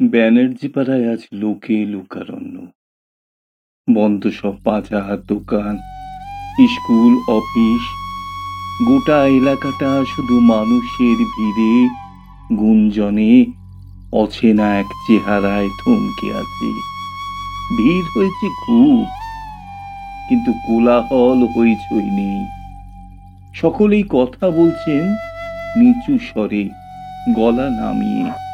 ব্যানার্জি পাড়ায় আজ লোকে লোকারণ্য। বন্ধ সব বাজার, দোকান, স্কুল, অফিস। গোটা এলাকাটা শুধু মানুষের ভিড়ে, গুঞ্জনে, অচেনা এক চেহারায় থমকে আছে। ভিড় হয়েছে খুব, কিন্তু কোলাহল হইচই নেই। সকলেই কথা বলছেন নিচু স্বরে, গলা নামিয়ে।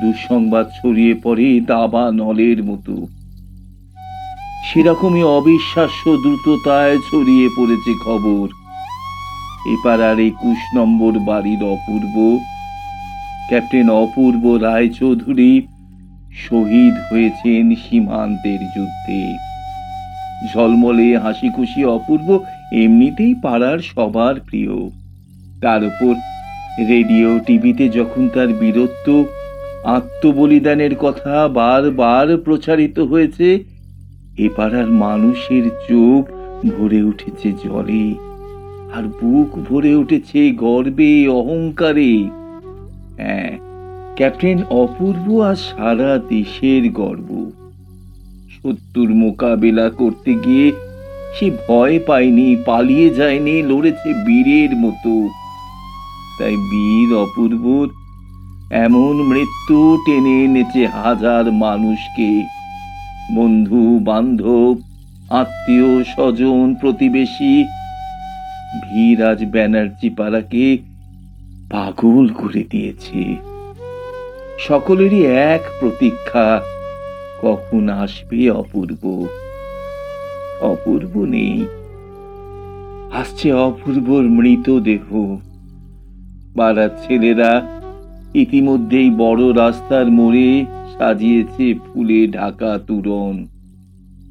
দুঃসংবাদ ছড়িয়ে পড়ে দাবা নলের মতো। সেরকমই অবিশ্বাস্য দ্রুততায় ছড়িয়ে পড়েছে খবর। এপাড়ার একুশ নম্বর বাড়ির অপূর্ব। ক্যাপ্টেন অপূর্ব রায়চৌধুরী শহীদ হয়েছেন সীমান্তের যুদ্ধে। ঝলমলে হাসি খুশি অপূর্ব এমনিতেই পাড়ার সবার প্রিয়। তার উপর রেডিও টিভিতে যখন তার বীরত্ব আত্মবলিদানের কথা বারবার প্রচারিত হয়েছে, এ পাড়ার মানুষের চোখ ভরে উঠেছে জলে, আর বুক ভরে উঠেছে গর্বে, অহংকারে। হ্যাঁ ক্যাপ্টেন অপূর্ব আর সারা দেশের গর্ব। শত্রুর মোকাবেলা করতে গিয়ে সে ভয় পায়নি, পালিয়ে যায়নি, লড়েছে বীরের মতো। তাই বীর অপূর্বর এমন মৃত্যু টেনে এনেছে হাজার মানুষকে। বন্ধু, বান্ধব, আত্মীয়, স্বজন, প্রতিবেশী, ভিরাজ ব্যানার্জি পাড়াকে পাগল করে দিয়েছে। সকলেরই এক প্রতীক্ষা, কখন আসবে অপূর্ব? অপূর্ব নেই। আসছে অপূর্বর মৃতদেহ। পাড়ার ছেলেরা ইতিমধ্যেই বড় রাস্তার মোড়ে সাজিয়েছে ফুলে ঢাকা তুরন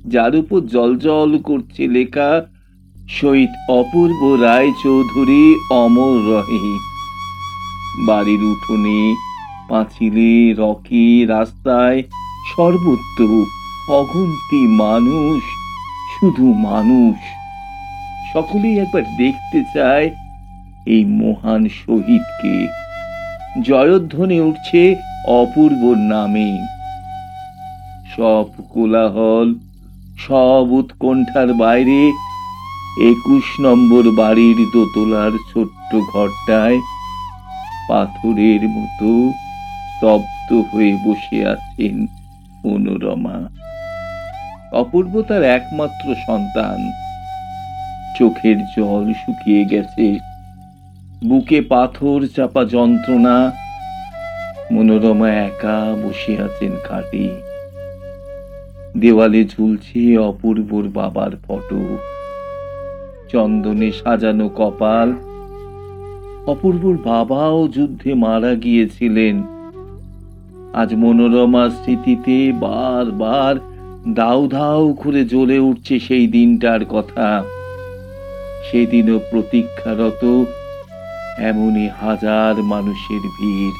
যার উপর জলজল করছে লেখা, শহীদ অপূর্ব রায় চৌধুরী অমর রহে। বাড়ির উঠোনে পাঁচিলে রকে রাস্তায় সর্বত্র অগুন্তি মানুষ, শুধু মানুষ। সকলেই একবার দেখতে চায় এই মহান শহীদকে। জয়ধ্বনি উঠছে অপূর্বর নামে। সব কোলাহল, সব উৎকণ্ঠার বাইরে একুশ নম্বর বাড়ির দোতলার ছোট্ট ঘরটায় পাথরের মতো স্তব্ধ হয়ে বসে আছেন মনোরমা। অপূর্ব তার একমাত্র সন্তান। চোখের জল শুকিয়ে গেছে। বুকে পাথর চাপা যন্ত্রণা, মনোরমা একা বসে আছেন খাটে। দেওয়ালে ঝুলছে অপূর্বর বাবার ফটো। চন্দনে সাজানো কপাল। অপূর্বর বাবাও যুদ্ধে মারা গিয়েছিলেন। আজ মনোরমা স্মৃতিতে বারবার দাউ দাউ করে জ্বলে উঠছে সেই দিনটার কথা। সেদিনও প্রতীক্ষারত এমনই হাজার মানুষের ভিড়।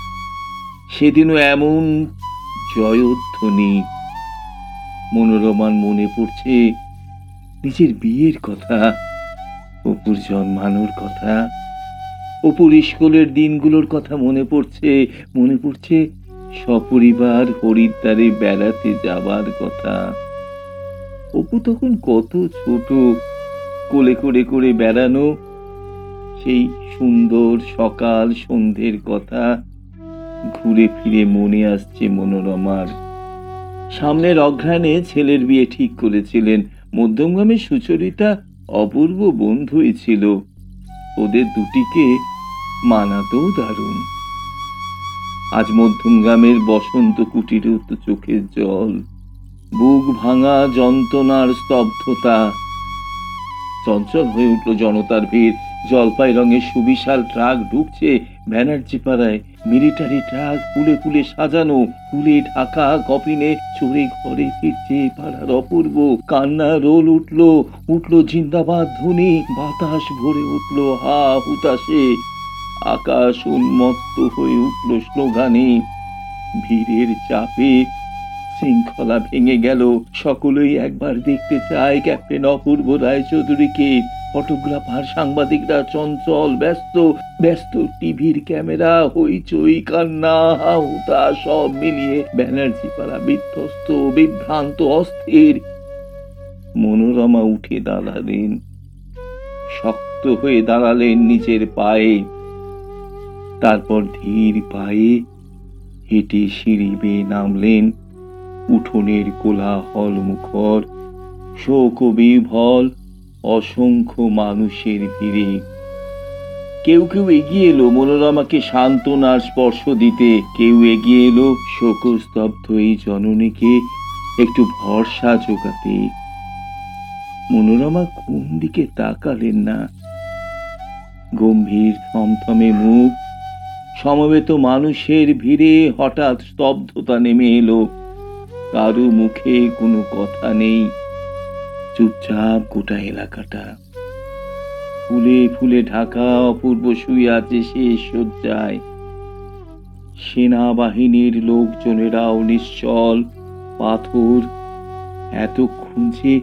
সেদিনও এমন জয়ধ্বনি। মনোরমার মনে পড়ছে নিজের বিয়ের কথা, অপুর জন্মানোর কথা। অপুর স্কুলের দিনগুলোর কথা মনে পড়ছে মনে পড়ছে সপরিবার হরিদ্বারে বেড়াতে যাবার কথা। অপু তখন কত ছোট, কোলে করে করে বেড়ানো সেই সুন্দর সকাল সন্ধ্যের কথা ঘুরে ফিরে মনে আসছে মনোরমার। সামনের অঘ্রাণে ছেলের বিয়ে ঠিক করেছিলেন। মধ্যমগ্রামের সুচরিতা অপূর্ব বন্ধুই ছিল। ওদের দুটিকে মানাতেও দারুণ। আজ মধ্যমগ্রামের বসন্ত কুটিরে তো চোখের জল, বুক ভাঙা যন্ত্রণার স্তব্ধতা, চঞ্চল হয়ে উঠল জনতার ভিড়। জলপাই রঙের সুবিশাল ট্রাক ঢুকছে ব্যানার্জি পাড়ায়। মিলিটারি ট্রাক ফুলে ফুলে সাজানো, কুলে ঢাকা কপিনে চড়ে ঘরে ফিরছে পাড়ার অপূর্ব। কান্না রোল উঠল উঠল জিন্দাবাদ ধ্বনি, বাতাস ভরে উঠল হা হুতাশে। আকাশ উন্মত্ত হয়ে উঠল স্লোগানে, ভিড়ের চাপে শৃঙ্খলা ভেঙে গেল। সকলেই একবার দেখতে চায় ক্যাপ্টেন অপূর্ব রায়চৌধুরীকে। ফটোগ্রাফার, সাংবাদিকরা চঞ্চল, ব্যস্ত ব্যস্ত টিভির ক্যামেরা, হইচই, কান্না হুতা সব মিলিয়ে ব্যানার্জি পাড়া বিধ্বস্ত, বিভ্রান্ত, অস্থির। মনোরমা উঠে দাঁড়ালেন, শক্ত হয়ে দাঁড়ালেন নিজের পায়ে। তারপর ধীর পায়ে হেঁটে সিঁড়ি বেয়ে নামলেন উঠোনের কোলাহল মুখর শোক বিভল অসংখ্য মানুষের ভিড়ে। কেউ কেউ এগিয়ে এলো মনোরমাকে সান্ত্বনার স্পর্শ দিতে। কেউ এগিয়ে এলো, শোকস্তব্ধ এই জননীকে একটু ভরসা জোগাতে মনোরমা কোন দিকে তাকালেন না? গম্ভীর, থমথমে মুখ। সমবেত মানুষের ভিড়ে হঠাৎ স্তব্ধতা নেমে এলো। কারও মুখে কোনো কথা নেই। চুপচাপ গোটা এলাকাটা। ফুলে ফুলে ঢাকা অপূর্ব শুয়ে আছে শেষ শয্যায়। সেনাবাহিনীর লোকজনেরাও নিশ্চল, পাথর, এতক্ষণ যে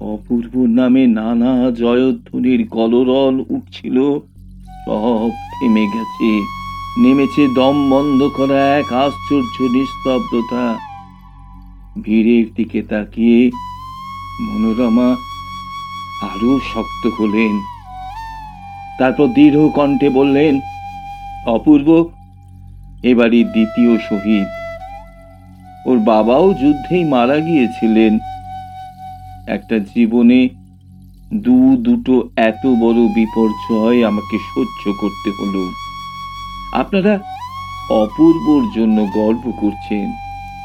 অপূর্ব নামে নানা জয়ধ্বনির কলরল উঠছিল, সব থেমে গেছে। নেমেছে দম বন্ধ করা এক আশ্চর্য নিস্তব্ধতা। ভিড়ের দিকে তাকিয়ে মনোরমা আরও শক্ত হলেন। তারপর দৃঢ় কণ্ঠে বললেন, অপূর্ব, এবারই দ্বিতীয় শহীদ। ওর বাবাও যুদ্ধেই মারা গিয়েছিলেন। একটা জীবনে দু দুটো এত বড় বিপর্যয় আমাকে সহ্য করতে হলো। আপনারা অপূর্বর জন্য গর্ব করছেন,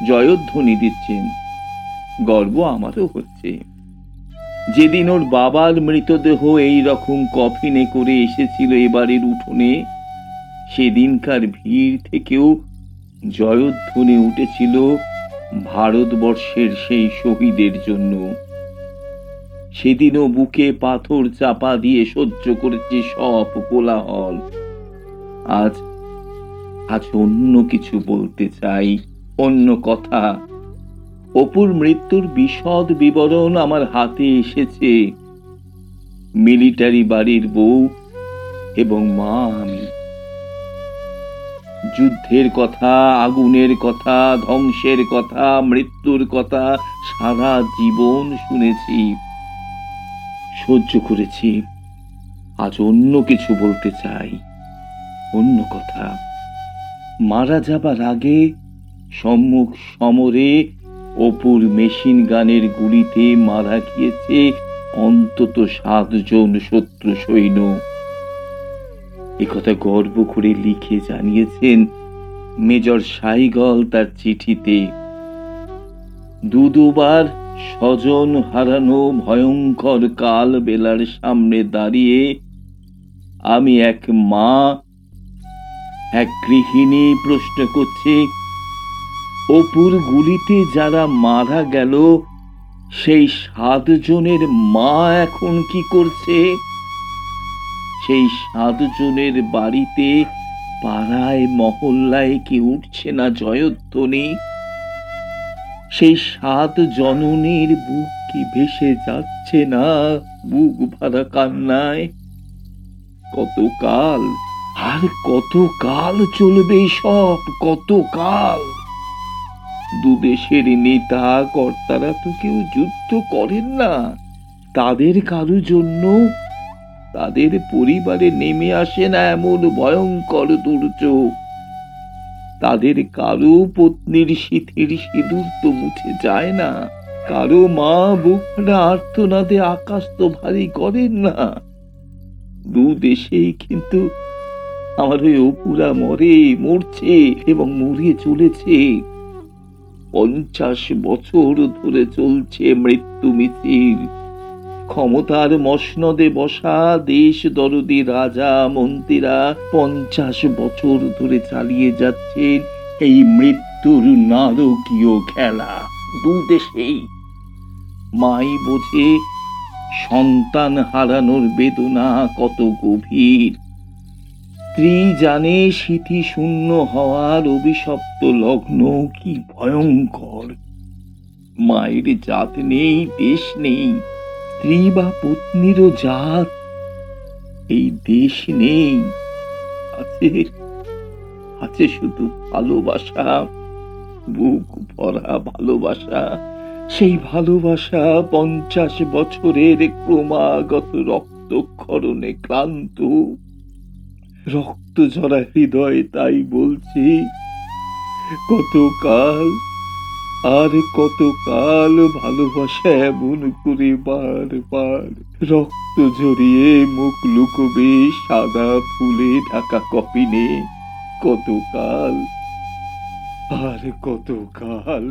জয়ধ্বনি দিচ্ছেন। গর্ব আমারও হচ্ছে। যেদিন ওর বাবার মৃতদেহ এই রকম কফিনে করে এসেছিল এবারের উঠোনে, সেদিনকার ভিড় থেকেও জয়ধ্বনি উঠেছিল ভারতবর্ষের সেই শহীদের জন্য। সেদিনও বুকে পাথর চাপা দিয়ে সহ্য করেছে সব কোলাহল। আজ আজ অন্য কিছু বলতে চাই, অন্য কথা অপুর মৃত্যুর বিশদ বিবরণ আমার হাতে এসেছে। মিলিটারি বাড়ির বউ এবং মা আমি। যুদ্ধের কথা, আগুনের কথা, ধ্বংসের কথা, মৃত্যুর কথা সারা জীবন শুনেছি, সহ্য করেছি। আজ অন্য কিছু বলতে চাই, অন্য কথা। মারা যাবার আগে সম্মুখ সমরে অপুর মেশিন গানের গুলিতে মারা গিয়েছে অন্তত সাতজন শত্রু সৈন্য। একথা গর্ব করে লিখে জানিয়েছেন মেজর সাইগল তার চিঠিতে। দু দুবার স্বজন হারানো ভয়ঙ্কর কাল বেলার সামনে দাঁড়িয়ে আমি এক মা, এক গৃহিণী প্রশ্ন করছে অপুর গুলিতে যারা মারা গেল, সেই সাতজনের মা এখন কি করছে? সেই সাতজনের বাড়িতে পাড়ায়, মহল্লায় কি উঠছে না জয়ধ্বনি? সেই সাত জননীর বুক কি ভেসে যাচ্ছে না বুক ভরা কান্নায়? কতকাল, আর কতকাল চলবে সব? কত কাল দুদেশের নেতা কর্তারা তো কেউ যুদ্ধ করেন না। তাদের কারও জন্য? তাদের পরিবারে নেমে আসে না এমন ভয়ঙ্কর দুর্যোগ। তাদের কারও পত্নীর শীতের সিঁদুর তো মুছে যায় না। কারও মা বুকরা আর্তনাদে আকাশ তো ভারী করেন না। দু দেশেই কিন্তু আমার ওই অপুরা মরে, মরছে এবং মরিয়ে চলেছে। পঞ্চাশ বছর ধরে চলছে মৃত্যু মিছিল। ক্ষমতার মসনদে বসা দেশ দরদি রাজা মন্ত্রীরা পঞ্চাশ বছর ধরে চালিয়ে যাচ্ছেন এই মৃত্যুর নারকীয় খেলা। দু দেশেই মাই বোঝে সন্তান হারানোর বেদনা কত গভীর। স্ত্রী জানে স্মৃতি শূন্য হওয়ার অভিশপ্ত লগ্ন কি ভয়ঙ্কর। মায়ের জাত নেই, দেশ নেই, স্ত্রী বা পত্নীরও জাত এই দেশ নেই। আছে আছে শুধু ভালোবাসা, বুক ভরা ভালোবাসা। সেই ভালোবাসা পঞ্চাশ বছরের ক্রমাগত রক্তক্ষরণে ক্লান্ত। রক্ত ঝরা হৃদয় তাই বলছি, কতকাল, আর কতকাল ভালোবাসা এমন করে বারবার রক্ত ঝরিয়ে মুখ লুকোবে সাদা ফুলে ঢাকা কপিনে কতকাল, আর কতকাল